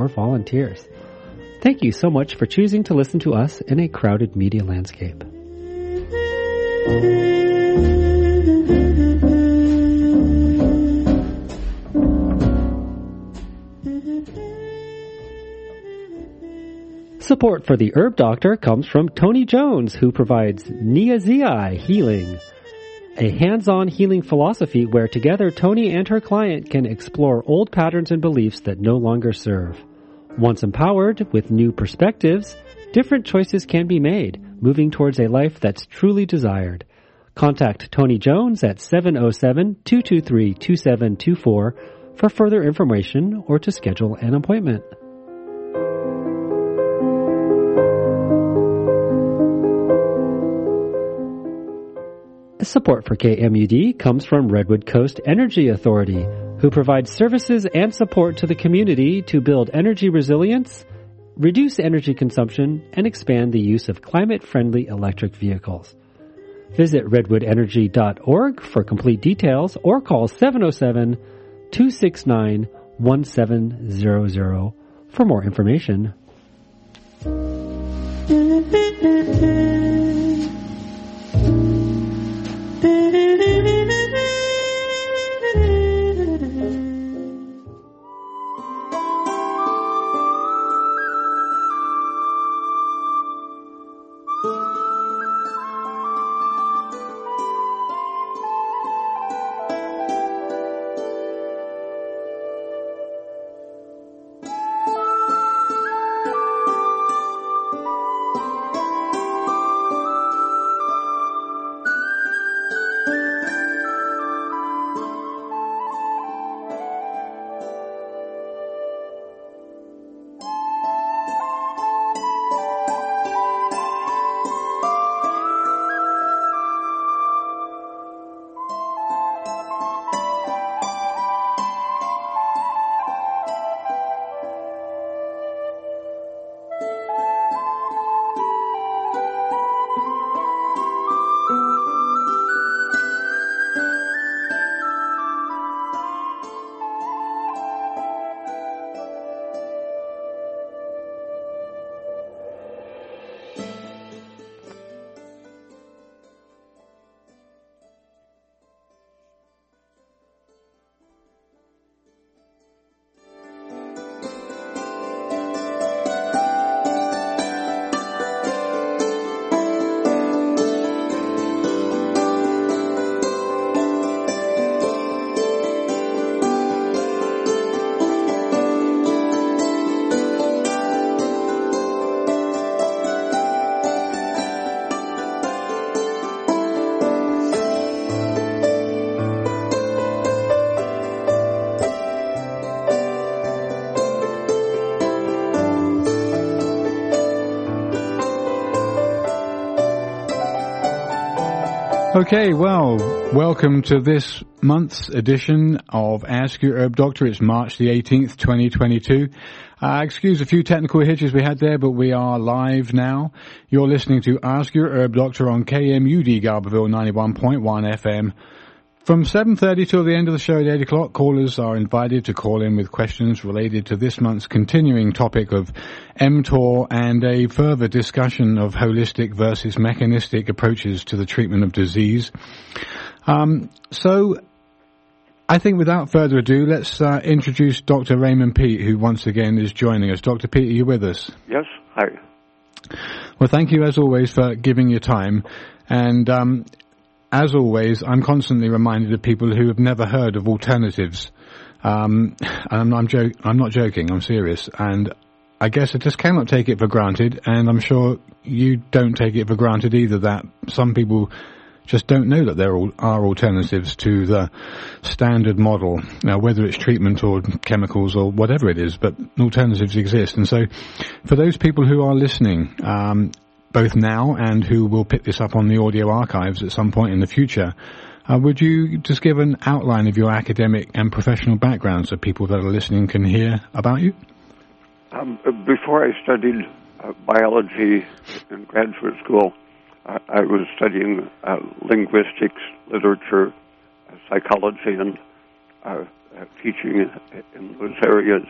or volunteers. Thank you so much for choosing to listen to us in a crowded media landscape. Support for the Herb Doctor comes from Tony Jones, who provides Niazii healing, a hands-on healing philosophy where together Tony and her client can explore old patterns and beliefs that no longer serve. Once empowered with new perspectives, different choices can be made, moving towards a life that's truly desired. Contact Tony Jones at 707-223-2724 for further information or to schedule an appointment. Support for KMUD comes from Redwood Coast Energy Authority, who provides services and support to the community to build energy resilience, reduce energy consumption, and expand the use of climate-friendly electric vehicles. Visit redwoodenergy.org for complete details or call 707-269-1700 for more information. Okay, well, welcome to this month's edition of Ask Your Herb Doctor. It's March the 18th, 2022. Uh, excuse a few technical hitches we had there, but we are live now. You're listening to Ask Your Herb Doctor on KMUD Garberville 91.1 FM. From 7.30 till the end of the show at 8 o'clock, callers are invited to call in with questions related to this month's continuing topic of mTOR and a further discussion of holistic versus mechanistic approaches to the treatment of disease. Um, so, I think without further ado, let's uh, introduce Dr. Raymond Peat, who once again is joining us. Dr. Peat, are you with us? Yes, hi. Well, thank you as always for giving your time. And um, as always, I'm constantly reminded of people who have never heard of alternatives. Um, and I'm, jo- I'm not joking, I'm serious. And I guess I just cannot take it for granted, and I'm sure you don't take it for granted either that some people just don't know that there are alternatives to the standard model. Now, whether it's treatment or chemicals or whatever it is, but alternatives exist. And so, for those people who are listening, um, both now and who will pick this up on the audio archives at some point in the future. Uh, would you just give an outline of your academic and professional background so people that are listening can hear about you? Um, before I studied uh, biology in graduate school, uh, I was studying uh, linguistics, literature, uh, psychology, and uh, teaching in those areas.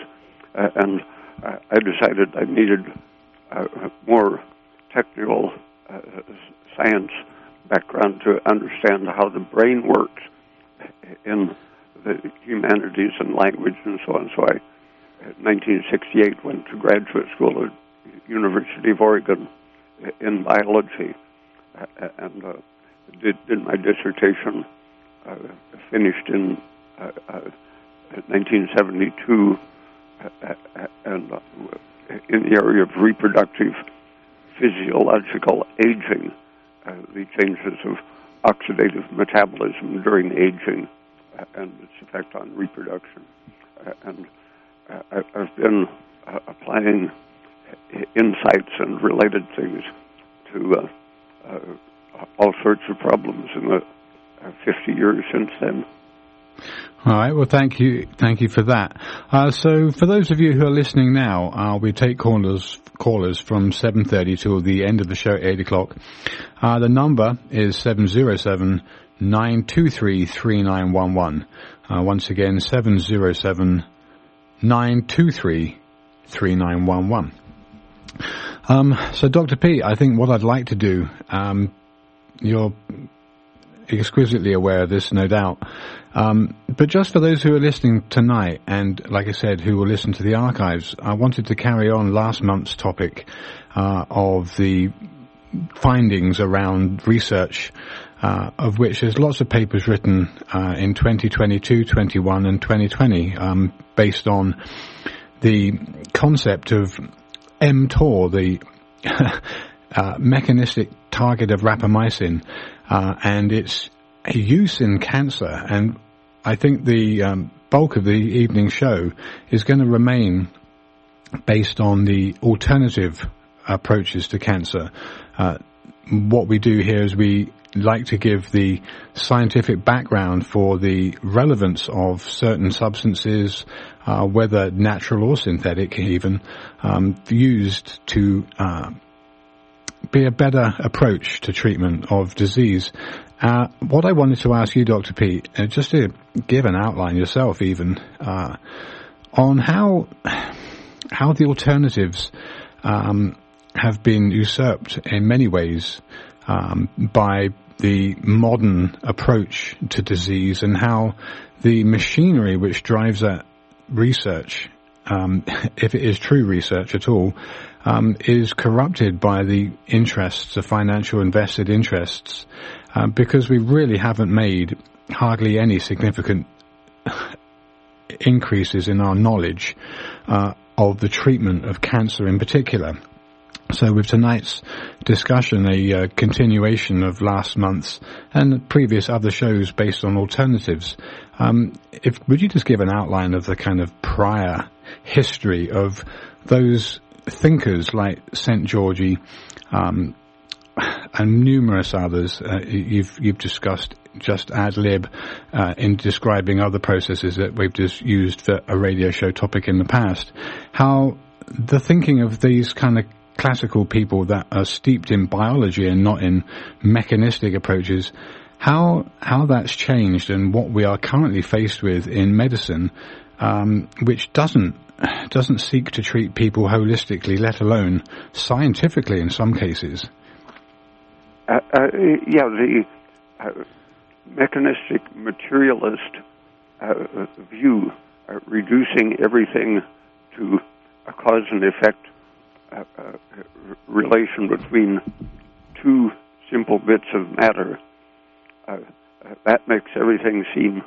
and I decided I needed more technical science background to understand how the brain works in the humanities and language and so on. So I, in 1968, went to graduate school at University of Oregon in biology and uh, did, did my dissertation, uh, finished in 1972 uh, and in the area of reproductive physiological aging, the changes of oxidative metabolism during aging and its effect on reproduction. and I've been applying insights and related things to uh, uh, all sorts of problems in the uh, 50 years since then. All right. Well, thank you. Thank you for that. Uh, so, for those of you who are listening now, uh, we take callers callers from 7:30 till the end of the show, 8 o'clock. Uh, the number is 707 923 3911. Once again, 707 923 3911. Um, so, Dr. P, I think what I'd like to do, um, you're exquisitely aware of this, no doubt. Um, but just for those who are listening tonight, and like I said, who will listen to the archives, I wanted to carry on last month's topic uh, of the findings around research, uh, of which there's lots of papers written uh, in 2022, 21, and 2020, um, based on the concept of mTOR, the uh, mechanistic target of rapamycin, uh, and its use in cancer. And I think the um, bulk of the evening show is going to remain based on the alternative approaches to cancer. Uh, what we do here is we like to give the scientific background for the relevance of certain substances, uh, whether natural or synthetic even, um, used to uh, be a better approach to treatment of disease. Uh, what I wanted to ask you, Dr. Peat, uh, just to give an outline yourself even, uh, on how, how the alternatives um, have been usurped in many ways um, by the modern approach to disease and how the machinery which drives that research, um, if it is true research at all, um, is corrupted by the interests, the financial invested interests, uh, because we really haven't made hardly any significant increases in our knowledge uh, of the treatment of cancer in particular. So with tonight's discussion, a uh, continuation of last month's and previous other shows based on alternatives, um, if, would you just give an outline of the kind of prior history of those thinkers like Szent-Györgyi um, and numerous others uh, you've, you've discussed just ad lib uh, in describing other processes that we've just used for a radio show topic in the past. How the thinking of these kind of classical people that are steeped in biology and not in mechanistic approaches, how how that's changed and what we are currently faced with in medicine, um, which doesn't doesn't seek to treat people holistically, let alone scientifically in some cases. Uh, uh, yeah, the uh, mechanistic materialist uh, view, uh, reducing everything to a cause and effect uh, relation between two simple bits of matter, uh, uh, that makes everything seem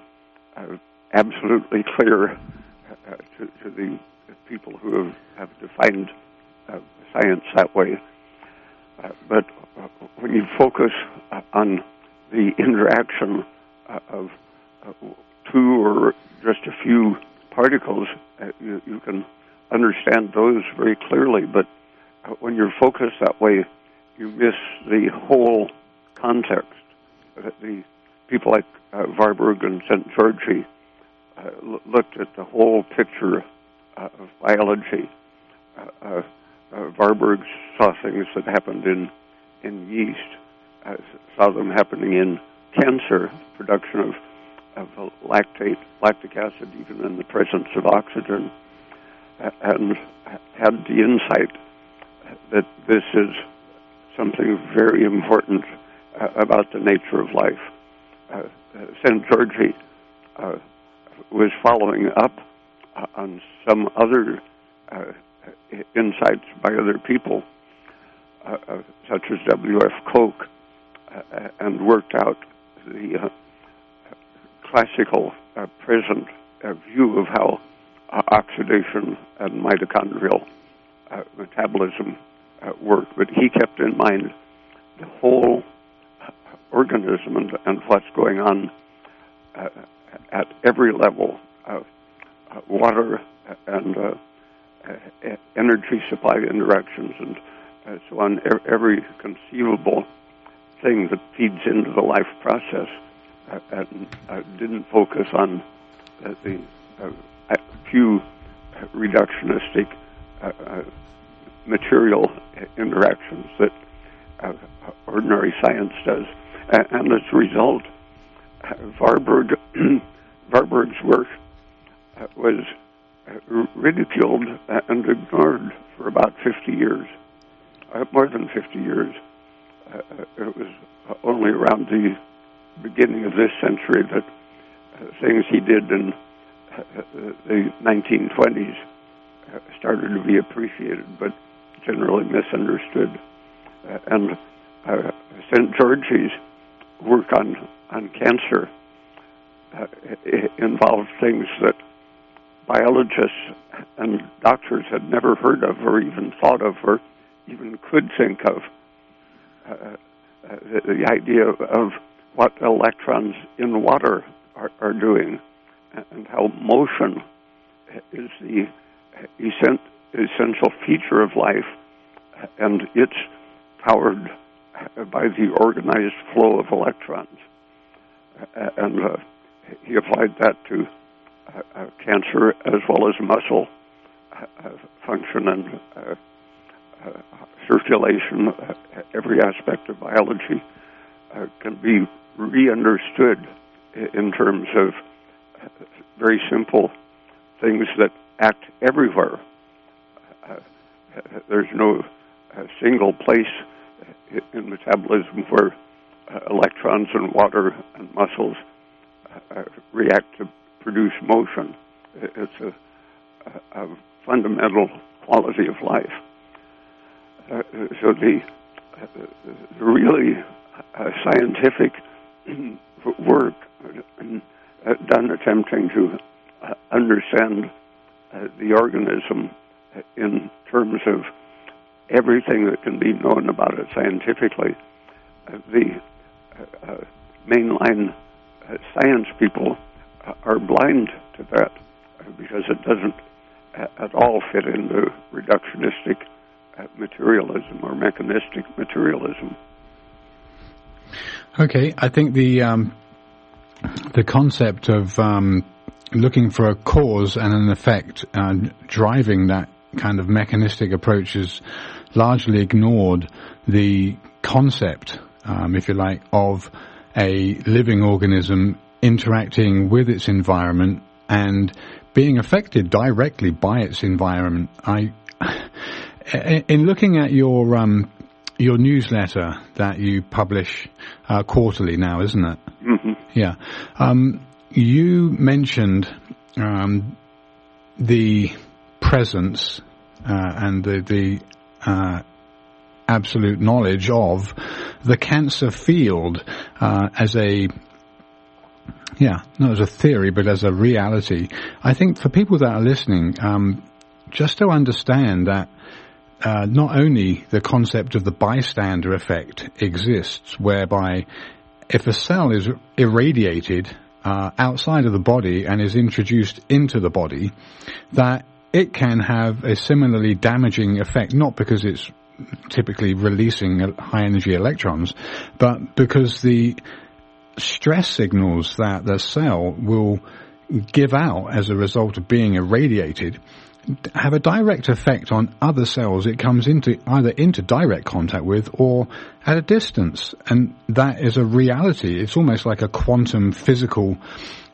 uh, absolutely clear uh, to, to, the people who have, have defined uh, science that way. but when you focus on the interaction of two or just a few particles, you, you can understand those very clearly, but when you're focused that way, you miss the whole context. The people like uh, Warburg and Szent-Györgyi uh, looked at the whole picture uh, of biology. Uh, uh, uh, Warburg saw things that happened in in yeast, saw them happening in cancer, production of of lactate, lactic acid, even in the presence of oxygen and had the insight that this is something very important uh, about the nature of life. Uh, Szent-Györgyi uh, was following up uh, on some other uh, insights by other people, uh, such as W.F. Koch, and worked out the classical present view of how Uh, oxidation and mitochondrial uh, metabolism uh, work. But he kept in mind the whole organism and, and what's going on uh, at every level of uh, water and uh, energy supply interactions and so on, every conceivable thing that feeds into the life process, and didn't focus on the few reductionistic material interactions that ordinary science does. And as a result, Warburg, Warburg's work uh, was uh, ridiculed and ignored for about 50 years, uh, more than 50 years. it was only around the beginning of this century that things he did in the 1920s started to be appreciated, but generally misunderstood. and Szent-Györgyi's work on on cancer uh, involved things that biologists and doctors had never heard of or even thought of or even could think of. Uh, uh, the, the, idea of what electrons in water are, are, doing and how motion is the essential feature of life and it's powered by the organized flow of electrons. And uh, he applied that to uh, cancer as well as muscle uh, function and uh, uh, circulation. every aspect of biology can be re-understood in terms of very simple things that act everywhere. there's no single place in metabolism where uh, electrons and water and muscles uh, uh, react to produce motion. It's a, a, fundamental quality of life. Uh, so the, uh, the really uh, scientific work done attempting to understand the organism in terms of everything that can be known about it scientifically. Uh, the uh, uh mainline uh, science people uh, are blind to that because it doesn't at all fit into reductionistic materialism or mechanistic materialism. Okay, I think the um, the concept of um, looking for a cause and an effect, uh, driving that kind of mechanistic approach is largely ignored the concept, um, if you like, of a living organism interacting with its environment and being affected directly by its environment. I, in looking at your um, your newsletter that you publish uh, quarterly now, isn't it? Mm-hmm. Yeah. Um, you mentioned um, the presence uh, and the, the uh, absolute knowledge of the cancer field uh, as a yeah, not as a theory, but as a reality. I think for people that are listening, um, just to understand that uh, not only the concept of the bystander effect exists, whereby if a cell is irradiated uh, outside of the body and is introduced into the body, that it can have a similarly damaging effect, not because it's typically releasing high energy electrons, but because the stress signals that the cell will give out as a result of being irradiated have a direct effect on other cells it comes into either into direct contact with or at a distance and that is a reality it's almost like a quantum physical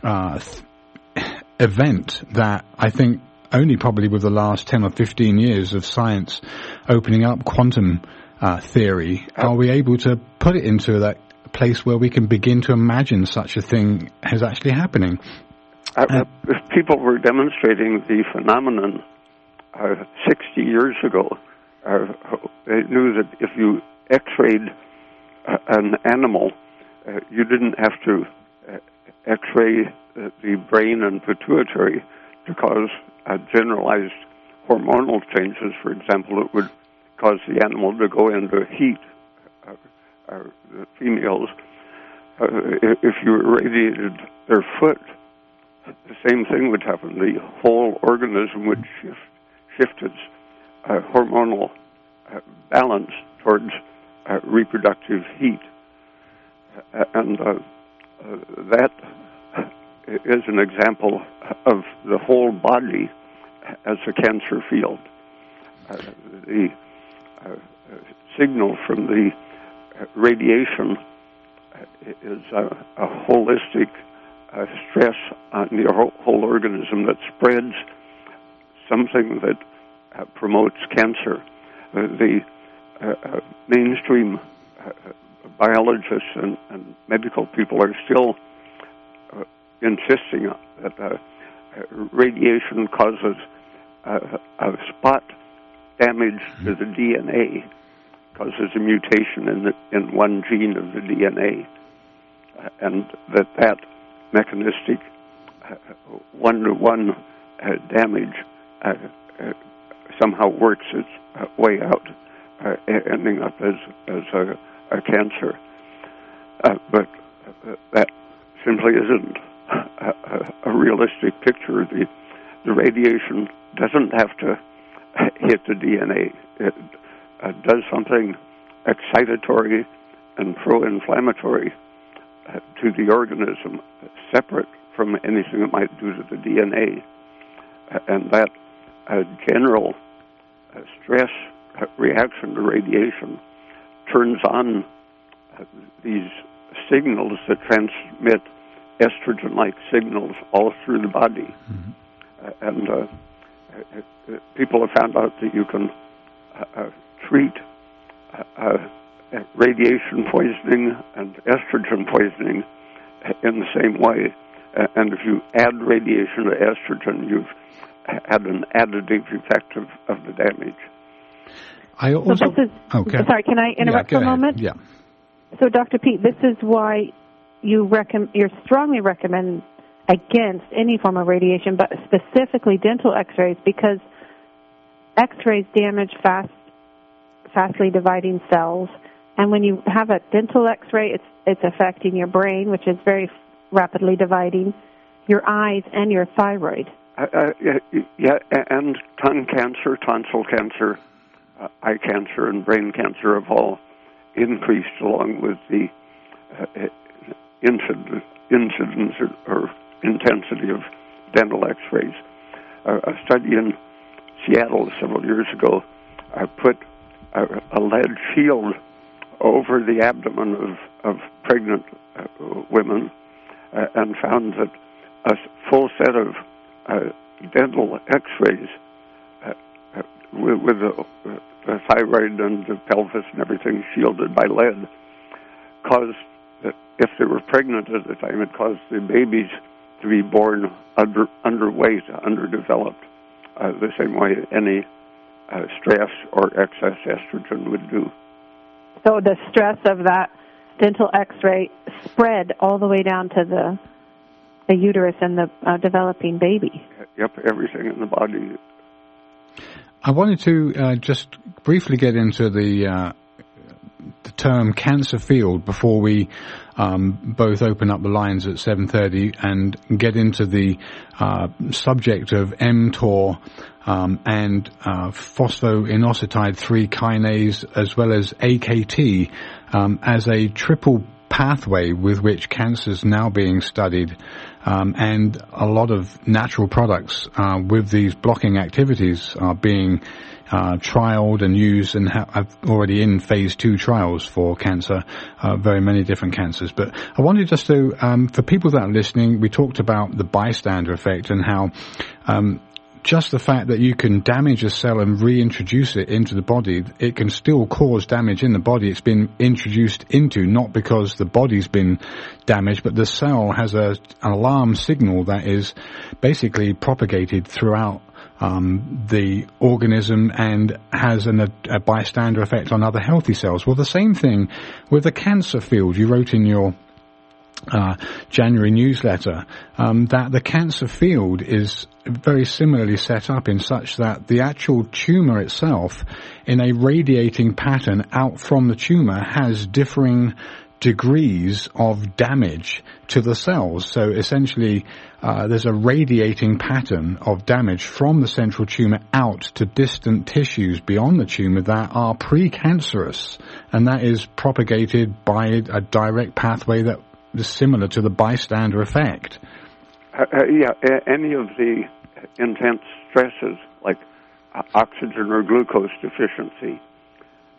uh, th- event that i think only probably with the last 10 or 15 years of science opening up quantum uh, theory are we able to put it into that place where we can begin to imagine such a thing as actually happening. Uh, uh, if people were demonstrating the phenomenon uh, 60 years ago, uh, they knew that if you x-rayed uh, an animal, uh, you didn't have to x-ray the brain and pituitary to cause generalized hormonal changes. For example, it would cause the animal to go into heat uh, the females, uh, if you irradiated their foot, the same thing would happen. The whole organism would shift, shift its uh, hormonal uh, balance towards uh, reproductive heat. Uh, and that is an example of the whole body as a cancer field. the signal from the radiation is a, a holistic uh, stress on the whole, organism that spreads something that uh, promotes cancer. Uh, the uh, uh, mainstream uh, biologists and, and, medical people are still insisting that radiation causes a spot damage to the DNA causes a mutation in the, in one gene of the DNA, uh, and that that mechanistic one to one damage uh, uh, somehow works its uh, way out, uh, ending up as as a, a cancer. but that simply isn't a, a, realistic picture. The the radiation doesn't have to hit the DNA. It, uh, does something excitatory and pro-inflammatory uh, to the organism, separate from anything it might do to the DNA, uh, and that uh, general uh, stress uh, reaction to radiation turns on these signals that transmit estrogen-like signals all through the body, mm-hmm. and people have found out that you can treat uh, uh, radiation poisoning and estrogen poisoning in the same way. And if you add radiation to estrogen, you've had an additive effect of, of the damage. I also, so this is, okay. Sorry, can I interrupt yeah, for a moment? Yeah. So, Dr. Peat, this is why you recommend, you're strongly recommend against any form of radiation, but specifically dental X-rays, because X-rays damage fast fastly dividing cells. And when you have a dental X-ray, it's it's affecting your brain, which is very rapidly dividing, your eyes, and your thyroid. Uh, uh, yeah, and tongue cancer, tonsil cancer, uh, eye cancer, and brain cancer have all increased along with the uh, incidence, incidence or, or, intensity of dental X-rays. A study in Seattle several years ago uh, put a, a lead shield over the abdomen of, of pregnant uh, women uh, and found that a full set of uh, dental x-rays uh, uh, with, with the, the, thyroid and the pelvis and everything shielded by lead caused if they were pregnant at the time, it caused the babies to be born under underweight, underdeveloped, the same way any uh, stress or excess estrogen would do. So the stress of that dental X-ray spread all the way down to the the uterus and the uh, developing baby. Yep, everything in the body. I wanted to uh, just briefly get into the uh, the term cancer field before we um, both open up the lines at 7.30 and get into the uh, subject of mTOR um, and uh, phosphoinositide 3 kinase as well as AKT um, as a triple pathway with which cancer is now being studied um, and a lot of natural products uh, with these blocking activities are being uh, trialed and used and ha- already in phase two trials for cancer, uh, very many different cancers. But I wanted just to, um, for people that are listening, we talked about the bystander effect and how um, just the fact that you can damage a cell and reintroduce it into the body, it can still cause damage in the body it's been introduced into, not because the body's been damaged, but the cell has a, an alarm signal that is basically propagated throughout um, the organism and has an, a, bystander effect on other healthy cells. Well, the same thing with the cancer field. You wrote in your uh, January newsletter um, that the cancer field is very similarly set up in such that the actual tumor itself, in a radiating pattern out from the tumor, has differing degrees of damage to the cells. So essentially, uh, there's a radiating pattern of damage from the central tumor out to distant tissues beyond the tumor that are precancerous, and that is propagated by a direct pathway that is similar to the bystander effect. Uh, uh, yeah, any of the intense stresses like uh, oxygen or glucose deficiency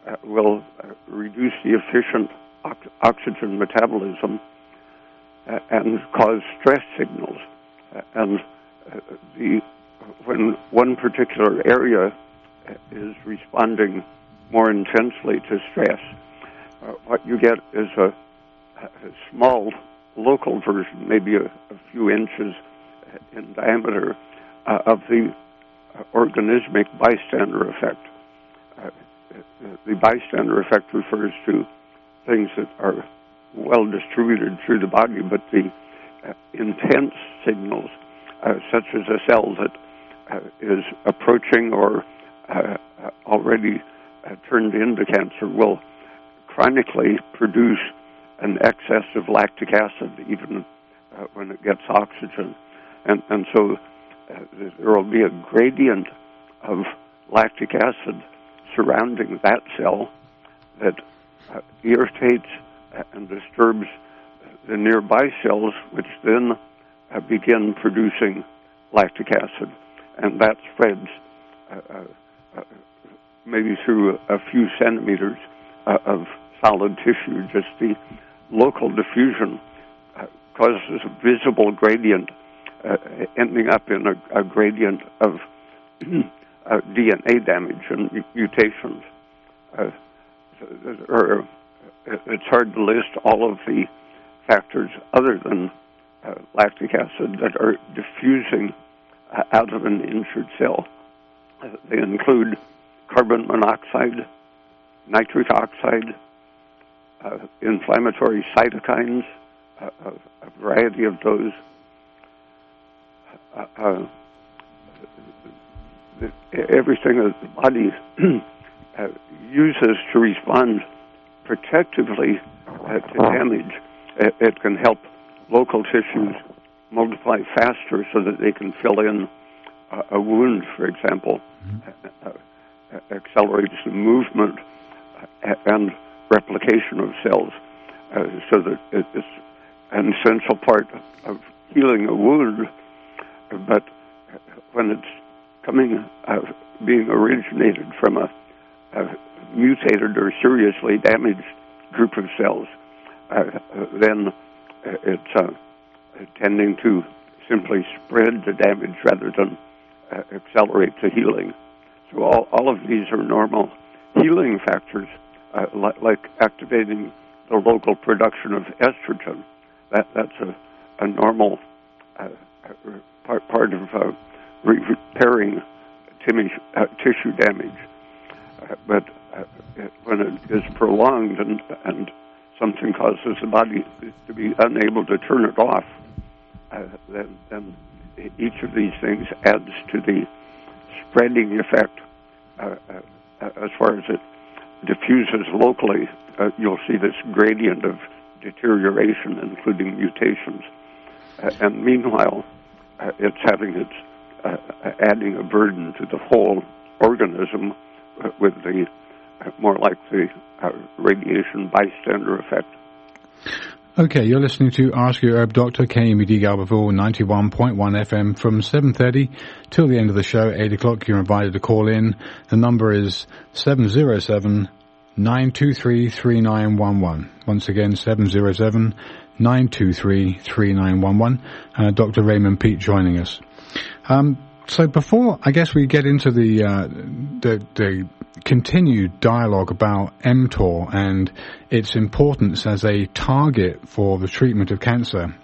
uh, will uh, reduce the efficient oxygen metabolism uh, and cause stress signals. Uh, and uh, the when one particular area uh, is responding more intensely to stress, what you get is a a small local version, maybe a, a few inches in diameter, uh, of the organismic bystander effect. Uh, the bystander effect refers to things that are well distributed through the body, but the uh, intense signals, uh, such as a cell that uh, is approaching or uh, already turned into cancer, will chronically produce an excess of lactic acid, even uh, when it gets oxygen. And, and so uh, there will be a gradient of lactic acid surrounding that cell that uh, irritates and disturbs the nearby cells, which then uh, begin producing lactic acid. And that spreads uh, uh, maybe through a few centimeters of solid tissue, just the local diffusion causes a visible gradient, ending up in a, a gradient of DNA damage and mutations. Uh, or, uh, it's hard to list all of the factors other than uh, lactic acid that are diffusing out of an injured cell. they include carbon monoxide, nitric oxide, uh, inflammatory cytokines, uh, a, variety of those. Uh, uh everything that the body uh, uses to respond protectively uh, to damage, it, it, can help local tissues multiply faster so that they can fill in a wound, for example, mm-hmm. accelerates the movement and replication of cells, uh, so that it's an essential part of healing a wound. But when it's coming, uh, being originated from a, a, mutated or seriously damaged group of cells, uh, then it's uh, tending to simply spread the damage rather than uh, accelerate the healing. So all, all of these are normal healing factors uh, like, like activating the local production of estrogen. That that's a, a normal uh, part part of uh, repairing timi- uh, tissue damage. Uh, but uh, when it is prolonged and and something causes the body to be unable to turn it off, uh, then then each of these things adds to the spreading effect as far as it diffuses locally, uh, you'll see this gradient of deterioration, including mutations. Uh, and meanwhile, uh, it's having its uh, adding a burden to the whole organism uh, with the uh, more like the radiation bystander effect. Okay, you're listening to Ask Your Herb Doctor, KMUD Garberville, 91.1 FM from 7.30 till the end of the show, 8 o'clock. You're invited to call in. The number is 707 923 3911. Once again, 707 923 3911. Uh, Dr. Raymond Peat joining us. Um, so before I guess we get into the uh, the, the continued dialogue about mTOR and its importance as a target for the treatment of cancer,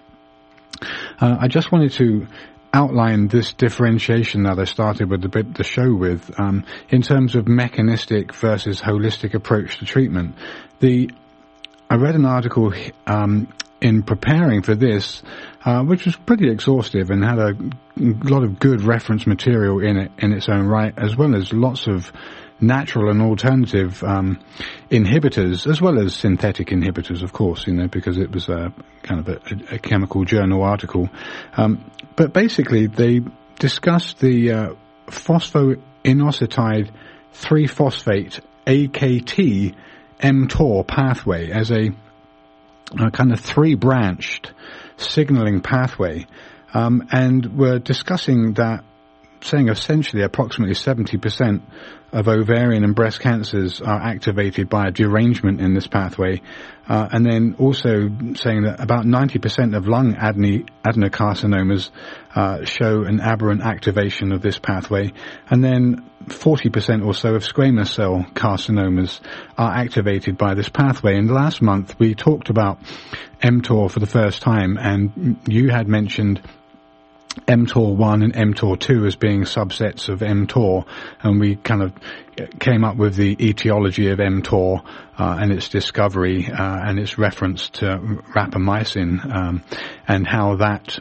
uh, I just wanted to outline this differentiation that I started with the bit the show with um, in terms of mechanistic versus holistic approach to treatment. The I read an article um, in preparing for this, uh, which was pretty exhaustive and had a lot of good reference material in it in its own right, as well as lots of natural and alternative um, inhibitors, as well as synthetic inhibitors, of course, you know, because it was a kind of a, a chemical journal article. Um, but basically, they discussed the uh, phosphoinositide 3-phosphate AKT mTOR pathway as a, a kind of three-branched signaling pathway, um, and we're discussing that saying essentially approximately 70% of ovarian and breast cancers are activated by a derangement in this pathway, uh, and then also saying that about 90% of lung adeno- adenocarcinomas uh, show an aberrant activation of this pathway, and then 40% or so of squamous cell carcinomas are activated by this pathway. And last month we talked about mTOR for the first time, and you had mentioned mTOR1 and mTOR2 as being subsets of mTOR, and we kind of came up with the etiology of mTOR uh, and its discovery uh, and its reference to rapamycin um, and how that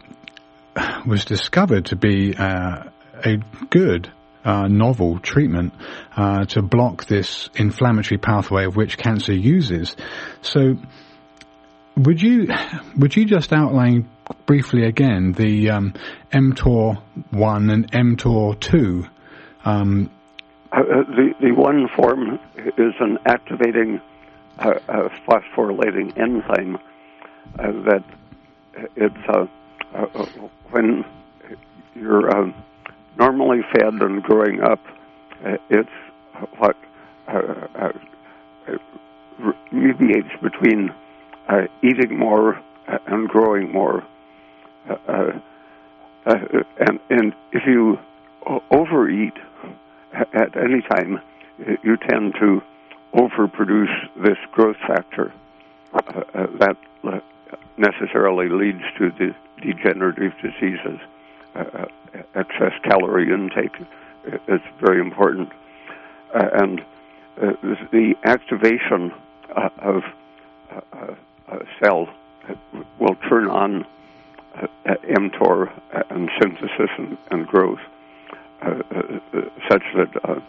was discovered to be uh, a good uh, novel treatment uh, to block this inflammatory pathway of which cancer uses. So, would you would you just outline briefly again the um, mTOR one and mTOR two? Um, uh, the the one form is an activating uh, uh, phosphorylating enzyme uh, that it's uh, uh, when you're normally fed and growing up, it's what mediates between eating more and growing more. Uh, uh, uh, and and if you overeat at any time, you tend to overproduce this growth factor. Uh, that necessarily leads to the degenerative diseases. Uh, excess calorie intake is very important, uh, and uh, the activation uh, of a cell will turn on uh, mTOR and synthesis and, and growth, uh, uh, such that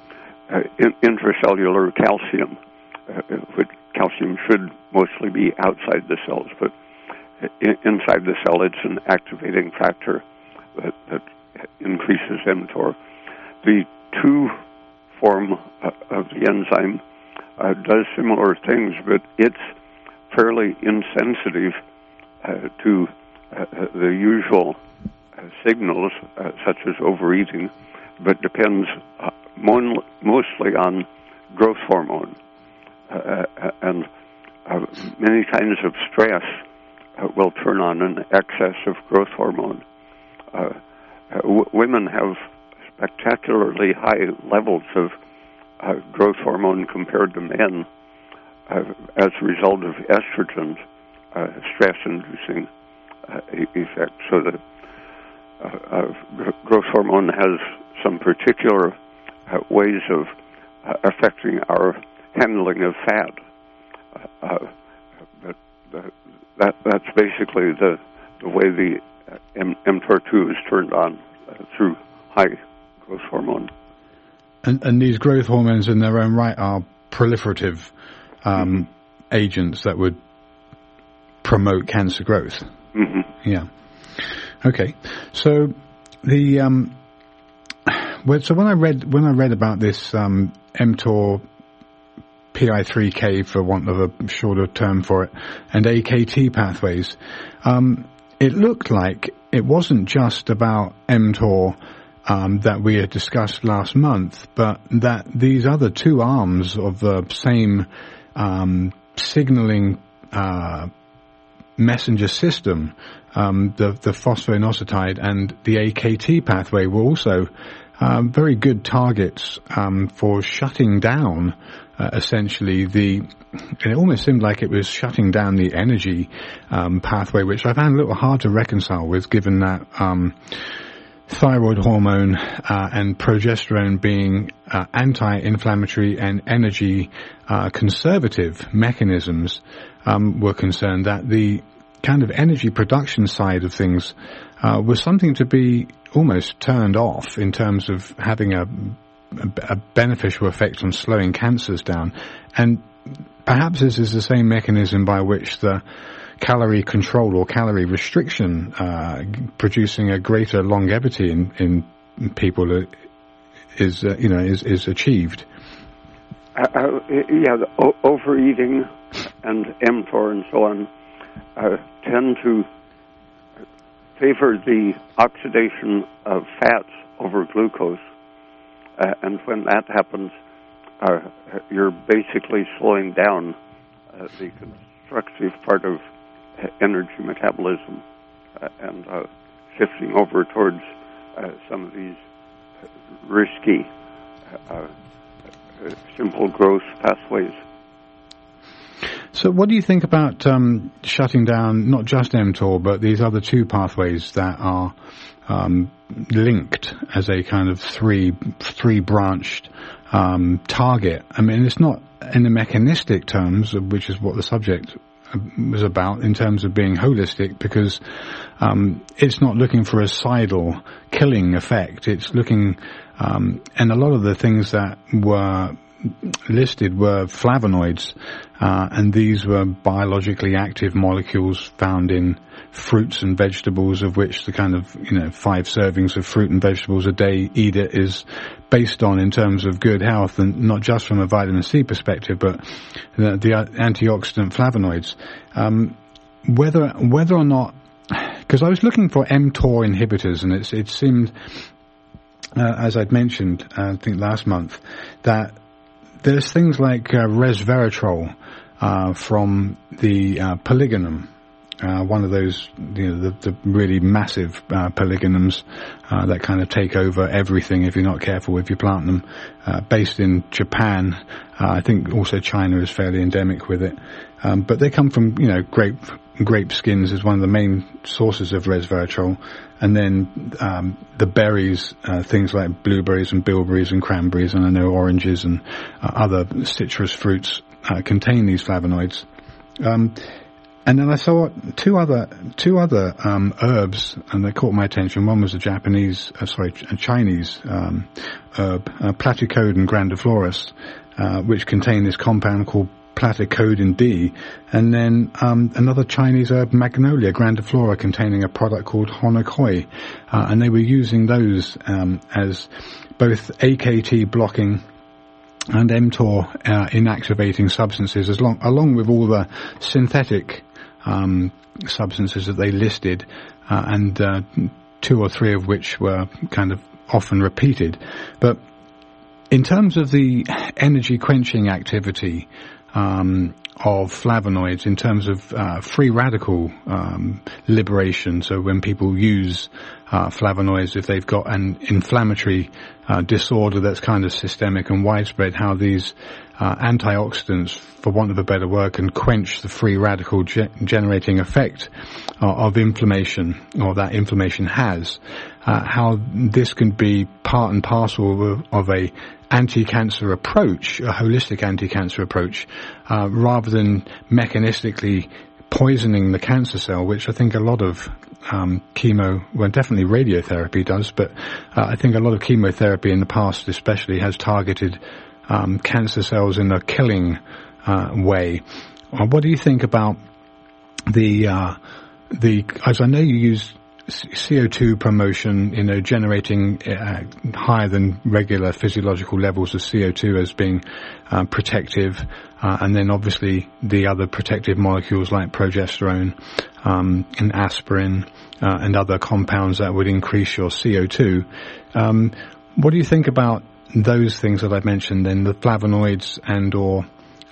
in, intracellular calcium, which calcium should mostly be outside the cells, but in, inside the cell, it's an activating factor that, that increases mTOR. The two form of the enzyme uh, does similar things, but it's fairly insensitive uh, to uh, the usual uh, signals, uh, such as overeating, but depends mon- mostly on growth hormone. and many kinds of stress will turn on an excess of growth hormone. W- women have spectacularly high levels of uh, growth hormone compared to men uh, as a result of estrogens uh, stress-inducing uh, effect. So the uh, uh, growth hormone has some particular uh, ways of uh, affecting our handling of fat. but that that's basically the the way the M- mTOR2 is turned on through high growth hormone. And, and, these growth hormones in their own right are proliferative um, mm-hmm. agents that would promote cancer growth. Mm-hmm. Yeah. Okay. So the um, so when I read when I read about this um, mTOR PI3K for want of a shorter term for it, and AKT pathways, um, it looked like it wasn't just about mTOR um, that we had discussed last month, but that these other two arms of the same um, signaling uh, messenger system, um, the, the phosphoinositide and the AKT pathway were also um, very good targets um, for shutting down uh, essentially the it almost seemed like it was shutting down the energy um, pathway, which I found a little hard to reconcile with, given that um, thyroid hormone uh, and progesterone being uh, anti-inflammatory and energy uh, conservative mechanisms um, were concerned. That the kind of energy production side of things uh, was something to be almost turned off in terms of having a, a, beneficial effect on slowing cancers down. And perhaps this is the same mechanism by which the calorie control or calorie restriction uh, producing a greater longevity in, in people is uh, you know is is achieved. Uh, uh yeah, overeating and mTOR and so on uh, tend to favor the oxidation of fats over glucose. Uh, and when that happens, uh, you're basically slowing down uh, the constructive part of energy metabolism uh, and uh, shifting over towards uh, some of these risky simple growth pathways. So, what do you think about um, shutting down not just mTOR, but these other two pathways that are um, linked as a kind of three three branched um, target? I mean, it's not in the mechanistic terms, which is what the subject was about in terms of being holistic, because um, it's not looking for a sidle killing effect. It's looking, um, and a lot of the things that were listed were flavonoids, uh, and these were biologically active molecules found in fruits and vegetables, of which the kind of you know five servings of fruit and vegetables a day eat is based on in terms of good health, and not just from a vitamin C perspective, but the, the antioxidant flavonoids. Um, whether whether or not, because I was looking for mTOR inhibitors, and it, it seemed, uh, as I'd mentioned, uh, I think last month, that there's things like uh, resveratrol uh, from the uh, polygonum, uh, one of those, you know, the, the really massive uh, polygonums uh, that kind of take over everything if you're not careful with your plant them. Based in Japan, I think also China is fairly endemic with it. Um, but they come from, you know, grape grape skins is one of the main sources of resveratrol, and then um, the berries, uh, things like blueberries and bilberries and cranberries, and I know oranges and uh, other citrus fruits uh, contain these flavonoids. Um, and then I saw two other two other um, herbs, and they caught my attention. One was a Japanese, uh, sorry, a Chinese um, herb, uh, Platycodon grandiflorus, uh, which contain this compound called platycodin D, and then um, another Chinese herb, Magnolia grandiflora, containing a product called honokiol, uh, and they were using those um, as both AKT blocking and mTOR uh, inactivating substances, as long, along with all the synthetic um, substances that they listed, uh, and uh, two or three of which were kind of often repeated. But in terms of the energy quenching activity um, of flavonoids in terms of uh, free radical um, liberation. So when people use uh, flavonoids, if they've got an inflammatory uh, disorder that's kind of systemic and widespread, how these uh, antioxidants, for want of a better word, can quench the free radical ge- generating effect uh, of inflammation, or that inflammation has. Uh, how this can be part and parcel of, of a anti-cancer approach, a holistic anti-cancer approach, uh, rather than mechanistically poisoning the cancer cell, which I think a lot of um, chemo, well, definitely radiotherapy does, but uh, I think a lot of chemotherapy in the past, especially, has targeted um, cancer cells in a killing uh, way. Uh, what do you think about the uh, the? As I know you use CO2 promotion, you know, generating uh, higher than regular physiological levels of CO2 as being uh, protective, uh, and then obviously the other protective molecules like progesterone um, and aspirin uh, and other compounds that would increase your CO2. Um, what do you think about those things that I've mentioned, then the flavonoids and or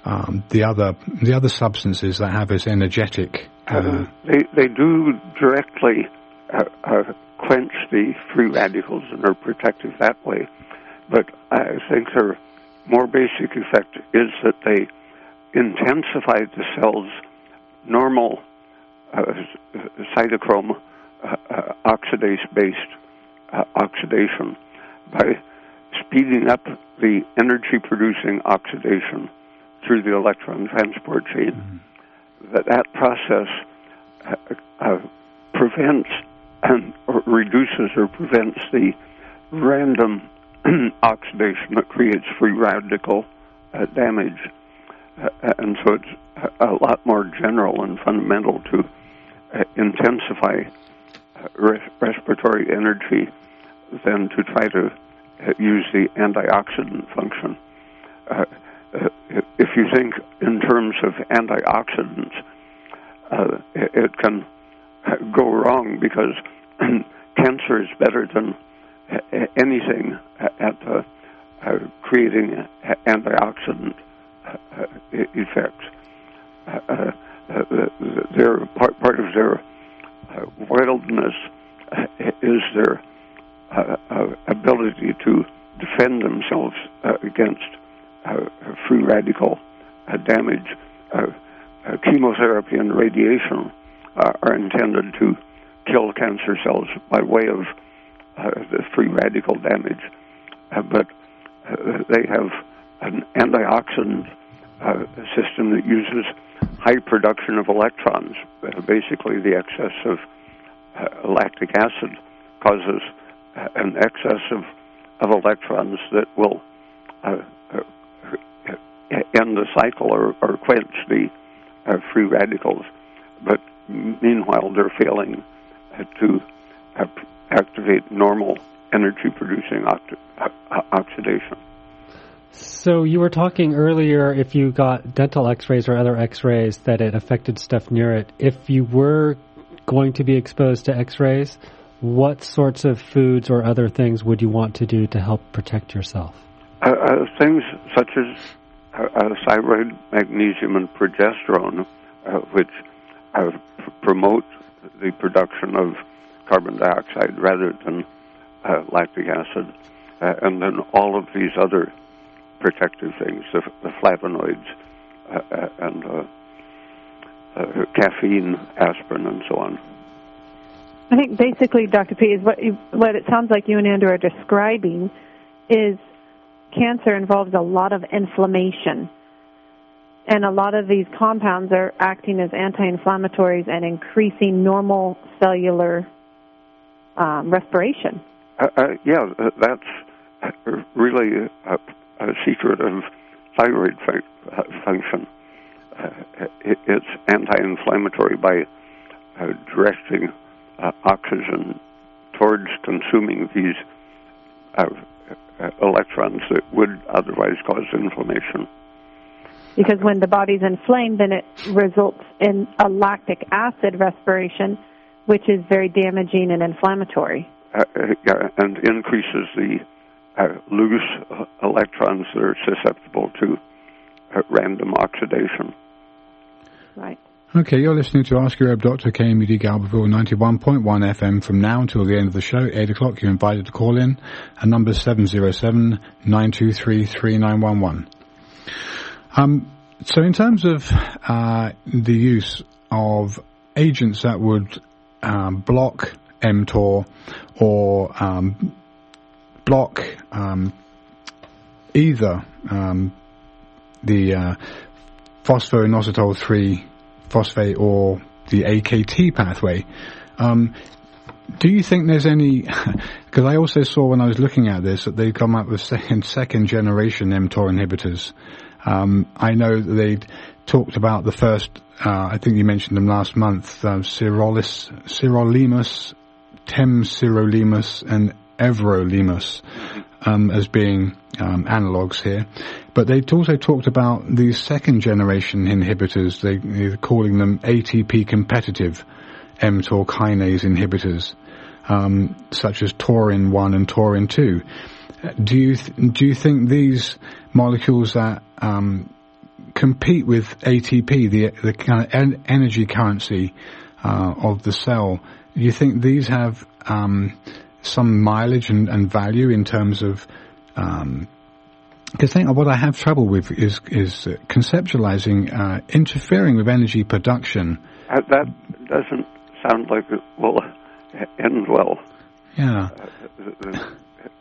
um, the other the other substances that have this energetic Uh, they they do directly uh, uh, quench the free radicals and are protective that way. But I think their more basic effect is that they intensify the cell's normal uh, cytochrome uh, uh, oxidase-based uh, oxidation by speeding up the energy-producing oxidation through the electron transport chain. Mm-hmm. That that process uh, prevents and or reduces or prevents the random oxidation that creates free radical uh, damage. Uh, and so it's a lot more general and fundamental to uh, intensify uh, res- respiratory energy than to try to uh, use the antioxidant function. Uh, if you think in terms of antioxidants, it, it can go wrong because cancer is better than anything at uh, uh, creating antioxidant uh, effects. their part, part of their wildness is their ability to defend themselves against free radical damage. chemotherapy and radiation are intended to kill cancer cells by way of uh, the free radical damage, uh, but uh, they have an antioxidant uh, system that uses high production of electrons. Uh, basically, the excess of uh, lactic acid causes an excess of, of electrons that will uh, uh, uh, end the cycle or, or quench the free radicals. But meanwhile, they're failing to activate normal energy producing oxidation. So you were talking earlier if you got dental x-rays or other x-rays that it affected stuff near it. If you were going to be exposed to x-rays, what sorts of foods or other things would you want to do to help protect yourself? Uh, uh, things such as uh, uh thyroid, magnesium, and progesterone, uh, which uh, promote the production of carbon dioxide rather than lactic acid, and then all of these other protective things, the, the flavonoids and caffeine, aspirin, and so on. I think basically, Dr. Peat, is what you, what it sounds like you and Andrew are describing is cancer involves a lot of inflammation. And a lot of these compounds are acting as anti-inflammatories and increasing normal cellular um, respiration. Uh, uh, yeah, uh, that's really a, a secret of thyroid uh, function. Uh, it, it's anti-inflammatory by uh, oxygen towards consuming these electrons that would otherwise cause inflammation. Because when the body's inflamed, then it results in a lactic acid respiration, which is very damaging and inflammatory. Uh, yeah, and increases the uh, loose uh, electrons that are susceptible to uh, random oxidation. Right. Okay, you're listening to Ask Your Herb Doctor, KMUD Garberville 91.1 FM from now until the end of the show, 8 o'clock. You're invited to call in. And number 707 923 3911. Um, so in terms of uh, the use of agents that would um, block mTOR or um, block um, either um, the uh, phosphoinositol 3 phosphate or the AKT pathway. Um, do you think there's any? Because I also saw when I was looking at this that they've come up with second second generation mTOR inhibitors. Um, I know they talked about the first, uh, I think you mentioned them last month, uh, Sirolimus, Temsirolimus, and Everolimus um, as being um, analogs here. But they also talked about these second generation inhibitors, they, they're calling them ATP competitive mTOR kinase inhibitors, um, such as Torin 1 and Torin 2. Do you, th- do you think these molecules that um, compete with ATP, the the kind of en- energy currency uh, of the cell. Do you think these have um, some mileage and, and, value in terms of um, because what I have trouble with is is conceptualizing uh, interfering with energy production. Uh, that doesn't sound like it will end well. Yeah. Uh, the,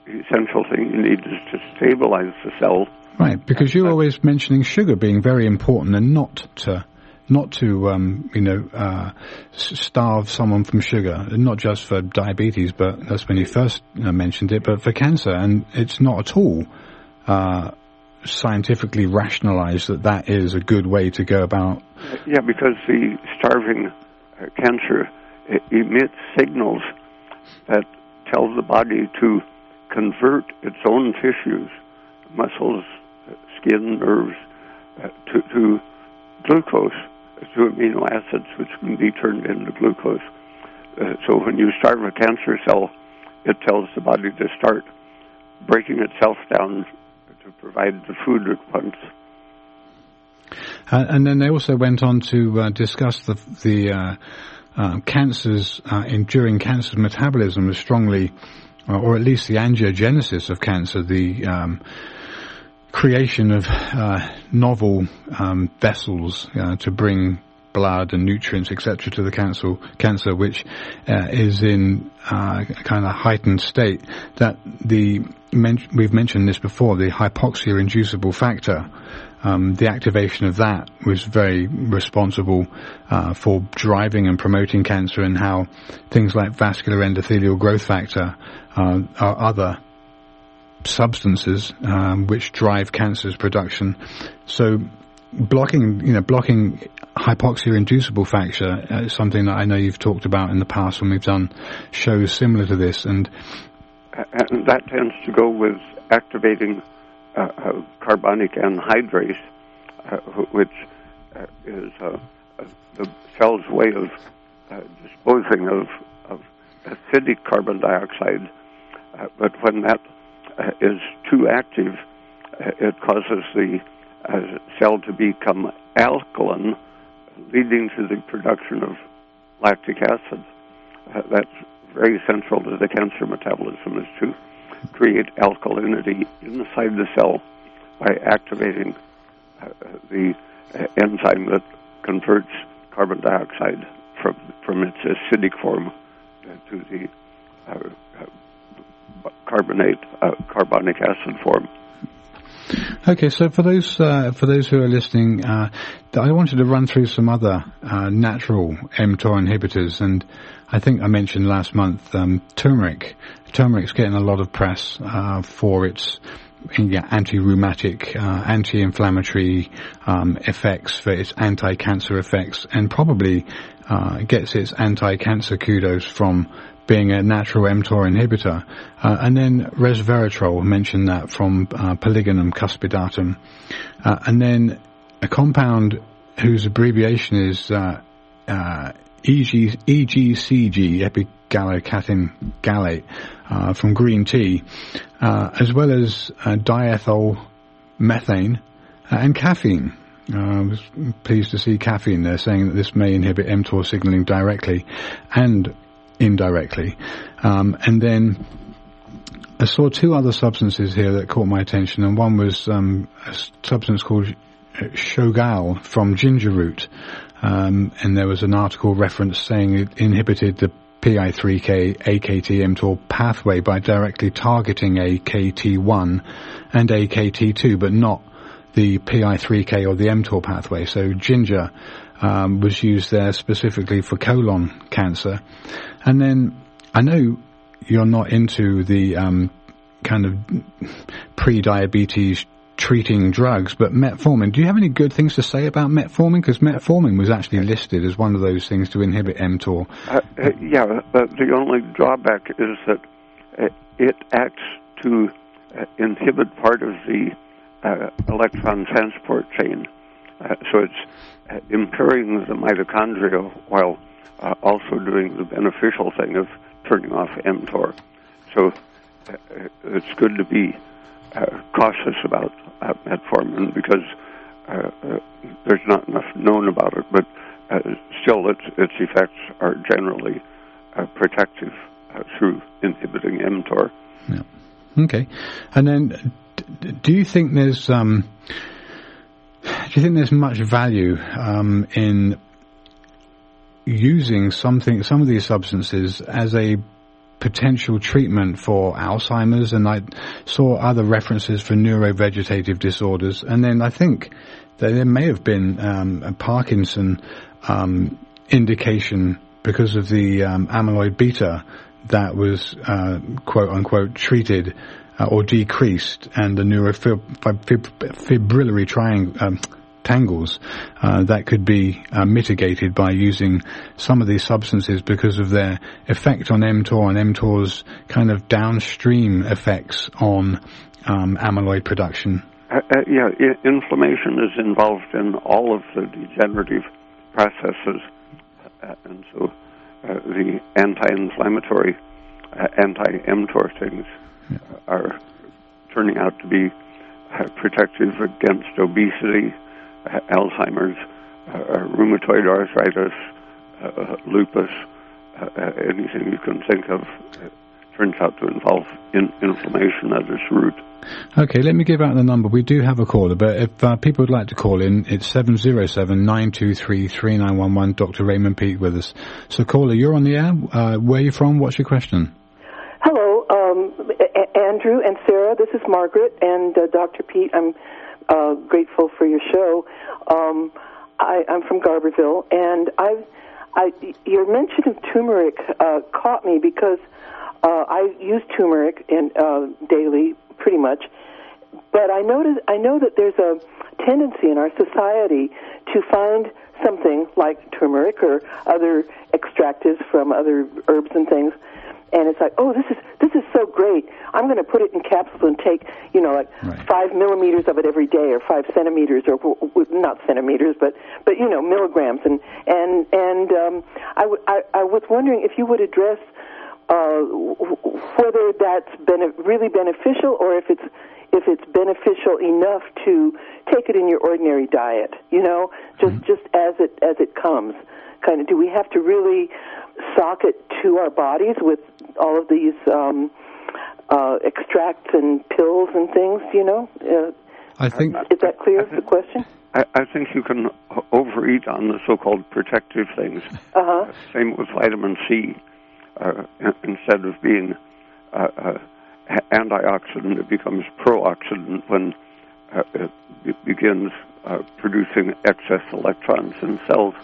the essential thing you need is to stabilize the cell. Right, because you're always mentioning sugar being very important and not to not to um, you know uh, starve someone from sugar, not just for diabetes, but that's when you first you mentioned it, but for cancer, and it's not at all uh, scientifically rationalized that that is a good way to go about. Yeah, because the starving uh, cancer emits signals that tell the body to convert its own tissues, muscles, skin, nerves, uh, to, to glucose, to amino acids, which can be turned into glucose. Uh, so when you starve a cancer cell, it tells the body to start breaking itself down to provide the food it wants. Uh, and then they also went on to uh, discuss the the uh, uh cancers uh, enduring cancer metabolism is strongly, uh, or at least the angiogenesis of cancer, the um, creation of novel um, vessels to bring blood and nutrients, etc., to the cancer, cancer which uh, is in uh, a kind of heightened state. That the men- we've mentioned this before, the hypoxia inducible factor. Um, the activation of that was very responsible uh, for driving and promoting cancer, and how things like vascular endothelial growth factor uh, are other substances um, which drive cancer's production. So blocking, you know, blocking hypoxia inducible factor uh, is something that I know you've talked about in the past when we've done shows similar to this, and and that tends to go with activating uh, uh, carbonic anhydrase, uh, which uh, is the cell's way of disposing of, of acidic carbon dioxide. but when that is too active, it causes the cell to become alkaline, leading to the production of lactic acid. Uh, that's very central to the cancer metabolism is to create alkalinity inside the cell by activating uh, the uh, enzyme that converts carbon dioxide from from its acidic form uh, to the uh, uh, carbonate carbonic acid form. Okay, so for those uh, for those who are listening, uh, I wanted to run through some other uh, natural mTOR inhibitors, and I think I mentioned last month um, turmeric. Turmeric's getting a lot of press uh, for its yeah, anti-rheumatic, uh, anti-inflammatory um, effects, for its anti-cancer effects, and probably uh, gets its anti-cancer kudos from being a natural mTOR inhibitor. Uh, and then resveratrol, mentioned that from uh, Polygonum cuspidatum. Uh, and then a compound whose abbreviation is uh, uh, EG, EGCG, epigallocatechin gallate, uh, from green tea, as well as diethyl methane and caffeine. Uh, I was pleased to see caffeine there saying that this may inhibit mTOR signaling directly and indirectly. Um, and then I saw two other substances here that caught my attention, and one was um, a substance called shogaol from ginger root. Um, and there was an article reference saying it inhibited the PI3K AKT-mTOR pathway by directly targeting AKT1 and AKT2, but not the PI3K or the mTOR pathway. So ginger um, was used there specifically for colon cancer. And then I know you're not into the um, kind of pre-diabetes treating drugs, but metformin. Do you have any good things to say about metformin? Because metformin was actually listed as one of those things to inhibit mTOR. Uh, uh, yeah, but the only drawback is that uh, it acts to uh, inhibit part of the electron transport chain. So it's impairing the mitochondria while uh, also doing the beneficial thing of turning off mTOR. So uh, it's good to be uh, cautious about uh, metformin because uh, uh, there's not enough known about it, but uh, still, its its effects are generally uh, protective uh, through inhibiting mTOR. Yeah. Okay. And then, do you think there's um, do you think there's much value um, in using something, some of these substances as a potential treatment for Alzheimer's, and I saw other references for neurovegetative disorders, and then I think that there may have been um, a Parkinson um, indication because of the um, amyloid beta that was uh, quote unquote treated uh, or decreased, and the neurofibrillary triangle. Um, tangles uh, that could be uh, mitigated by using some of these substances because of their effect on mTOR and mTOR's kind of downstream effects on um, amyloid production. Uh, uh yeah, I- inflammation is involved in all of the degenerative processes, uh, and so uh, the anti-inflammatory, anti-mTOR things Yeah. are turning out to be protective against obesity, uh, Alzheimer's, uh, rheumatoid arthritis, uh, lupus, anything you can think of turns out to involve in inflammation at its root. Okay, let me give out the number. We do have a caller, but if uh, people would like to call in, it's 707-923-3911. Dr. Raymond Peat with us. So caller, you're on the air. Uh, where are you from? What's your question? Andrew and Sarah. This is Margaret and uh, Dr. Peat. I'm uh, grateful for your show. Um, I, I'm from Garberville, and I've, I, your mention of turmeric uh, caught me because uh, I use turmeric in, uh, daily, pretty much. But I notice, I know that there's a tendency in our society to find something like turmeric or other extractives from other herbs and things and it's like, oh, this is this is so great. I'm going to put it in capsules and take, you know, like Right. five millimeters of it every day, or five centimeters, or not centimeters, but but you know, milligrams. And and and um, I, w- I I was wondering if you would address uh, whether that's really beneficial, or if it's if it's beneficial enough to take it in your ordinary diet. You know, just just as it as it comes. Kind of, do we have to really sock it to our bodies with all of these um, uh, extracts and pills and things? You know, uh, I think is that clear? The question. I, I think you can overeat on the so-called protective things. Uh huh. Same with vitamin C. Uh, instead of being uh, uh, antioxidant, it becomes pro-oxidant when uh, it be- begins uh, producing excess electrons in cells.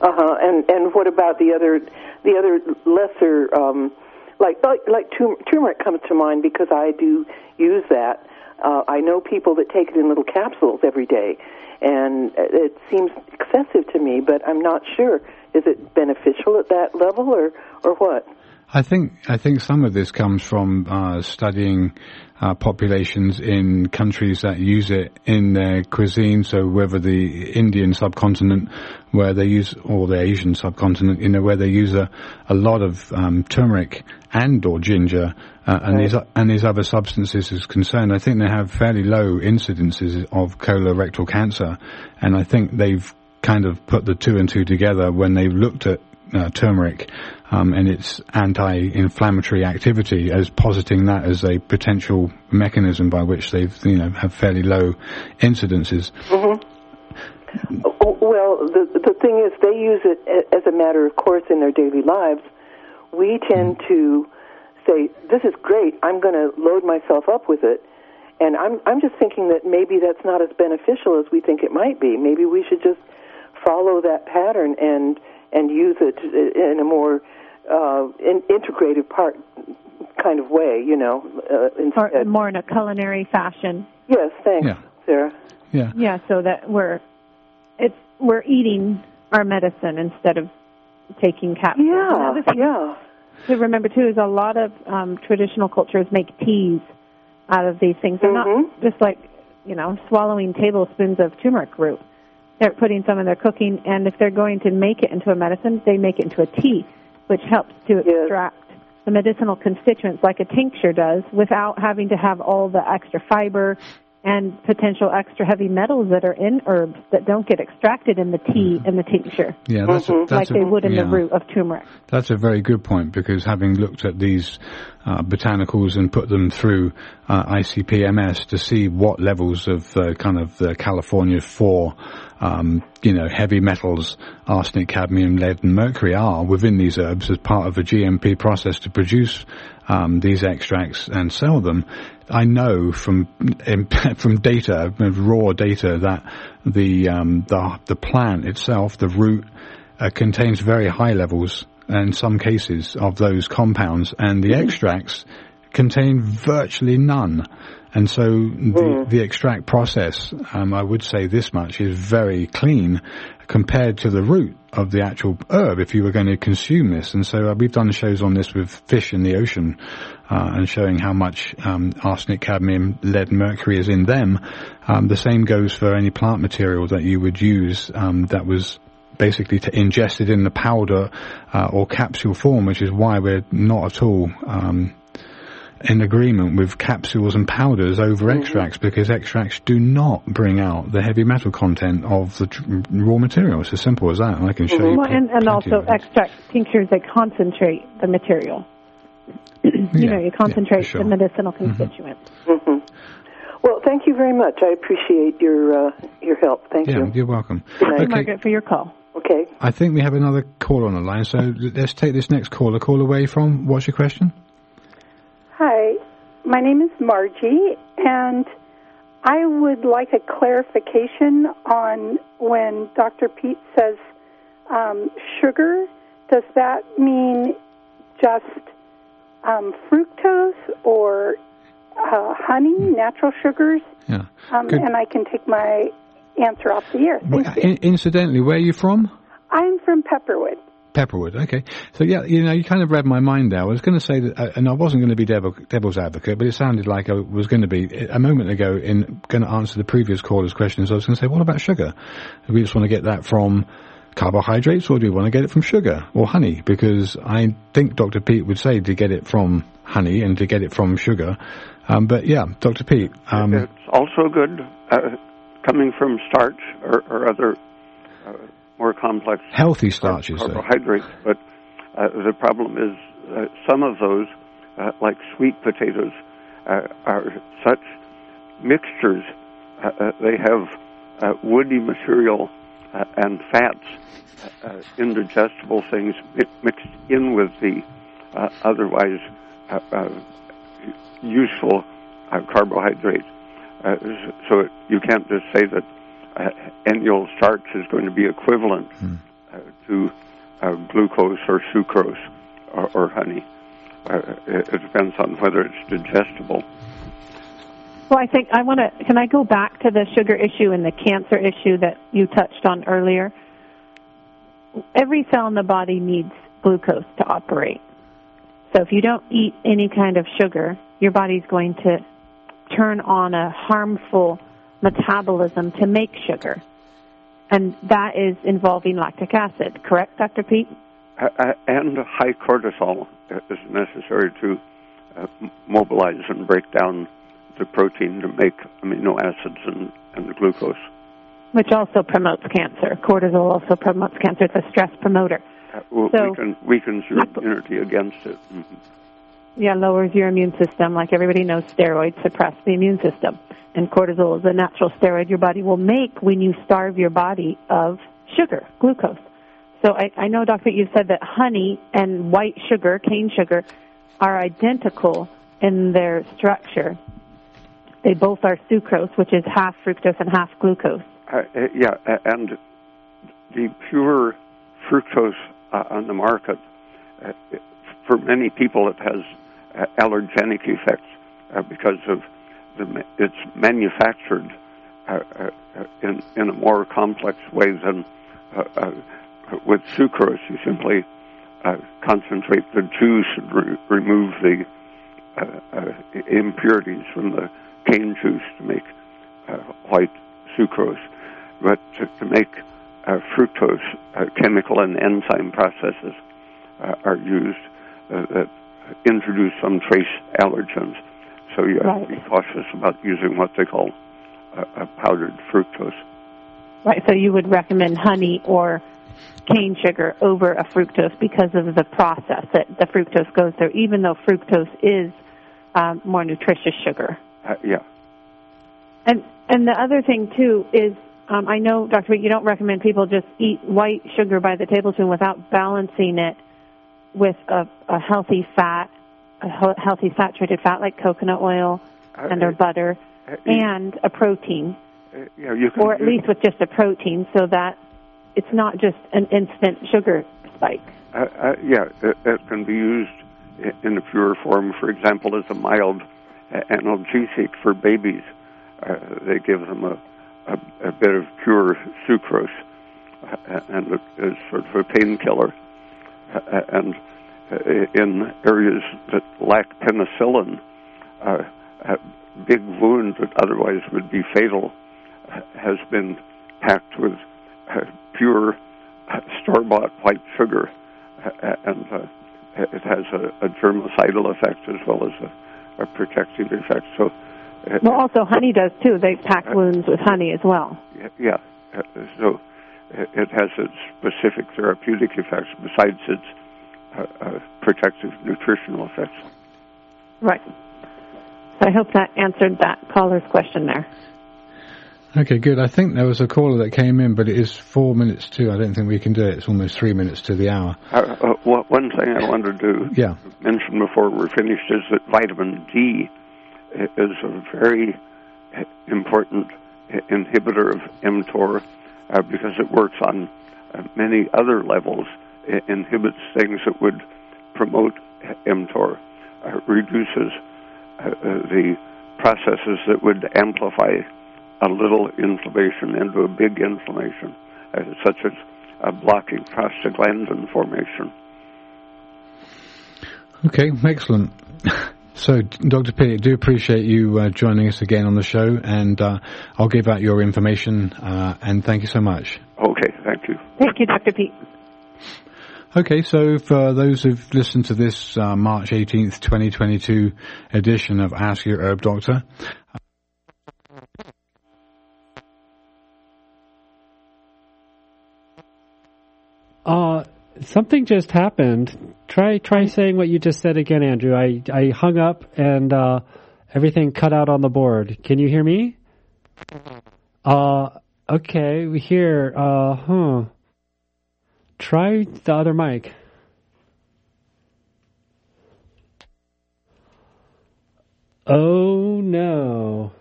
Uh huh. And and what about the other the other lesser um, like like like tum- turmeric comes to mind because I do use that. Uh, I know people that take it in little capsules every day, and it seems excessive to me. But I'm not sure. Is it beneficial at that level or or what? I think I think some of this comes from uh, studying uh, populations in countries that use it in their cuisine. So whether the Indian subcontinent, where they use, or the Asian subcontinent, you know, where they use a, a lot of um, turmeric and or ginger, uh, and these and these other substances is concerned. I think they have fairly low incidences of colorectal cancer, and I think they've kind of put the two and two together when they looked at uh, turmeric um, and its anti-inflammatory activity as positing that as a potential mechanism by which they've you know have fairly low incidences. Oh, Well, the the thing is, they use it as a matter of course in their daily lives. We tend to say, "This is great. I'm going to load myself up with it," and I'm I'm just thinking that maybe that's not as beneficial as we think it might be. Maybe we should just follow that pattern and and use it in a more uh, in, integrated part kind of way. You know, uh, Or instead. more in a culinary fashion. yes, thanks, Yeah. Sarah. Yeah, Yeah, so that we're it's we're eating our medicine instead of taking capsules. Yeah, Another thing yeah. to remember too is a lot of um, traditional cultures make teas out of these things. They're Mhm. not just like you know swallowing tablespoons of turmeric root. They're putting some in their cooking, and if they're going to make it into a medicine, they make it into a tea, which helps to Yes. extract the medicinal constituents like a tincture does, without having to have all the extra fiber and potential extra heavy metals that are in herbs that don't get extracted in the tea and the tincture. Yeah, that's, a, that's like a, they would in yeah. the root of turmeric. That's a very good point because having looked at these uh, botanicals and put them through uh, ICP-MS to see what levels of uh, kind of the California 4, um, you know, heavy metals, arsenic, cadmium, lead and mercury are within these herbs as part of a GMP process to produce um, these extracts and sell them. I know from from data, raw data, that the um, the the plant itself, the root, uh, contains very high levels in some cases of those compounds, and the extracts contain virtually none. And so the, the extract process, um, I would say this much, is very clean compared to the root of the actual herb if you were going to consume this. And so uh, we've done shows on this with fish in the ocean uh, and showing how much um, arsenic, cadmium, lead, mercury is in them. Um, the same goes for any plant material that you would use um, that was basically to ingest it in the powder uh, or capsule form, which is why we're not at all um, in agreement with capsules and powders over Mm-hmm. extracts because extracts do not bring out the heavy metal content of the tr- raw material. It's as simple as that. And I can show you. Well, pl- and, and also of extract tinctures that concentrate the material. you Yeah, know, you concentrate for sure. the medicinal constituents. hmm Well, thank you very much. I appreciate your uh, your help. Thank Yeah, you. you're welcome. Good night. Thank you, Okay. Margaret, for your call. Okay. I think we have another call on the line, so let's take this next caller. Call away from. What's your question? Hi, my name is Margie, and I would like a clarification on when Dr. Peat says um, sugar. Does that mean just um, fructose or uh, honey, natural sugars? Yeah. Um, and I can take my answer off the air. Well, incidentally, where are you from? I'm from Pepperwood. Pepperwood. Okay. So yeah, you know, you kind of read my mind there. I was going to say that, uh, and I wasn't going to be devil, devil's advocate, but it sounded like I was going to be a moment ago in going to answer the previous caller's questions. I was going to say, what about sugar? Do we just want to get that from carbohydrates, or do we want to get it from sugar or honey? Because I think Dr. Peat would say to get it from honey and to get it from sugar. Um, but yeah, Dr. Peat. Um, it's also good uh, coming from starch or, or other more complex healthy starches, though. carbohydrates. But uh, the problem is uh, some of those, uh, like sweet potatoes, uh, are such mixtures. Uh, uh, they have uh, woody material uh, and fats, uh, indigestible things mi- mixed in with the uh, otherwise uh, uh, useful uh, carbohydrates. Uh, so it, you can't just say that annual starch is going to be equivalent uh, to uh, glucose or sucrose or, or honey. Uh, it, it depends on whether it's digestible. Well, I think I want to. Can I go back to the sugar issue and the cancer issue that you touched on earlier? Every cell in the body needs glucose to operate. So if you don't eat any kind of sugar, your body's going to turn on a harmful metabolism to make sugar. And that is involving lactic acid, correct, Dr. Peat? Uh, and high cortisol is necessary to uh, mobilize and break down the protein to make amino acids and, and the glucose. Which also promotes cancer. Cortisol also promotes cancer. It's a stress promoter. Uh, w- So- weaken, weakens your immunity against it. Mhm. Yeah, lowers your immune system. Like everybody knows, steroids suppress the immune system. And cortisol is a natural steroid your body will make when you starve your body of sugar, glucose. So I, I know, Doctor, you said that honey and white sugar, cane sugar, are identical in their structure. They both are sucrose, which is half fructose and half glucose. Uh, uh, yeah, and the pure fructose uh, on the market, uh, for many people, it has uh, allergenic effects uh, because of the it's manufactured uh, uh, in in a more complex way than uh, uh, with sucrose. You simply uh, concentrate the juice and re- remove the impurities from the cane juice to make white sucrose. But to, to make fructose, chemical and enzyme processes are used that introduce some trace allergens. So you have to be cautious about using what they call a, a powdered fructose. Right. So you would recommend honey or cane sugar over a fructose because of the process that the fructose goes through, even though fructose is um, more nutritious sugar. Uh, yeah. And and the other thing too is um, I know, Dr. you don't recommend people just eat white sugar by the tablespoon without balancing it with a, a healthy fat, a healthy saturated fat like coconut oil uh, and or butter, uh, and a protein. Uh, yeah, you can or at least with just a protein, so that it's not just an instant sugar spike. Uh, uh, yeah, it, it, can be used in a pure form, for example, as a mild analgesic for babies. Uh, they give them a, a, a, bit of pure sucrose uh, and as sort of a painkiller. Uh, and Uh, in areas that lack penicillin, a big wound that otherwise would be fatal has been packed with pure store-bought white sugar, and uh, it has a, a, germicidal effect as well as a, a protective effect. So, uh, well, also honey does too. They pack uh, wounds with honey as well. Yeah, uh, so it has its specific therapeutic effects besides its uh, protective nutritional effects. Right. So I hope that answered that caller's question there. Okay, good. I think there was a caller that came in, but it is four minutes to. I don't think we can do it. It's almost three minutes to the hour. Uh, uh, one thing I wanted to yeah. mention before we're finished is that vitamin D is a very important inhibitor of mTOR uh, because it works on uh, many other levels. It inhibits things that would promote mTOR, uh, reduces uh, the processes that would amplify a little inflammation into a big inflammation, uh, such as a blocking prostaglandin formation. Okay, excellent. So, Dr. Peat, I do appreciate you uh, joining us again on the show, and uh, I'll give out your information, uh, and thank you so much. Okay, thank you. Thank you, Dr. Peat. Okay, so for those who've listened to this uh, March 18th, 2022 edition of Ask Your Herb Doctor, Uh, something just happened. Try try saying what you just said again, Andrew. I I hung up and uh, everything cut out on the board. Can you hear me? Uh, okay. We hear. Uh, huh. Try the other mic. Oh no.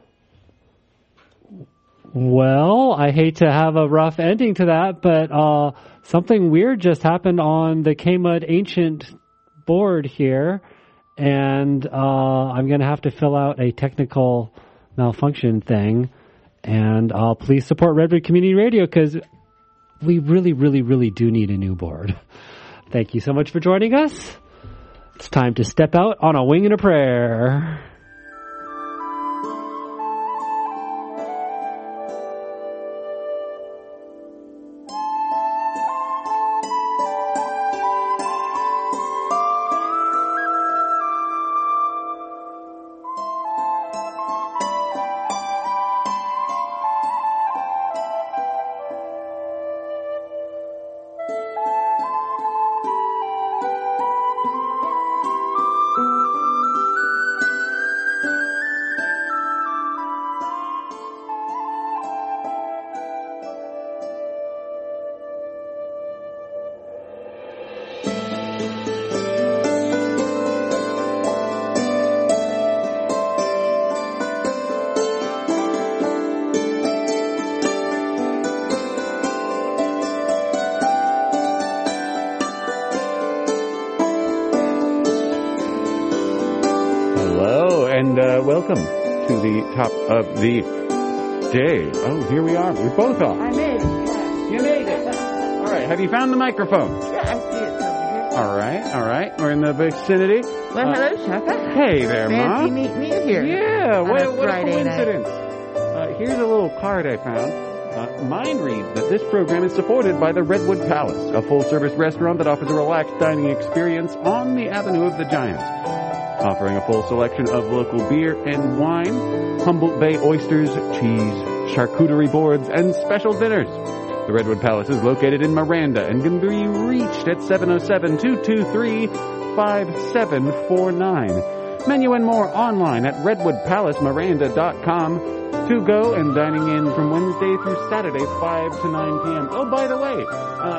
Well, I hate to have a rough ending to that, but uh, something weird just happened on the KMUD Ancient board here, and uh, I'm going to have to fill out a technical malfunction thing. And uh, please support Redwood Community Radio because we really, really, really do need a new board. Thank you so much for joining us. It's time to step out on a wing and a prayer. Of the day. Oh, here we are. We both are. I made it. You made it. All right. Have you found the microphone? Yeah, I see it over here. All right. All right. We're in the vicinity. Well, uh, hello, Shaka. Hey there, Fancy Mom. meeting you here. Yeah. What, a, what a coincidence. Uh, here's a little card I found. Uh, mine reads that this program is supported by the Redwood Palace, a full-service restaurant that offers a relaxed dining experience on the Avenue of the Giants. Offering a full selection of local beer and wine, Humboldt Bay oysters, cheese, charcuterie boards, and special dinners. The Redwood Palace is located in Miranda and can be reached at 707-223-5749. Menu and more online at redwoodpalacemiranda.com. To go and dining in from Wednesday through Saturday, 5 to 9 p.m. Oh, by the way,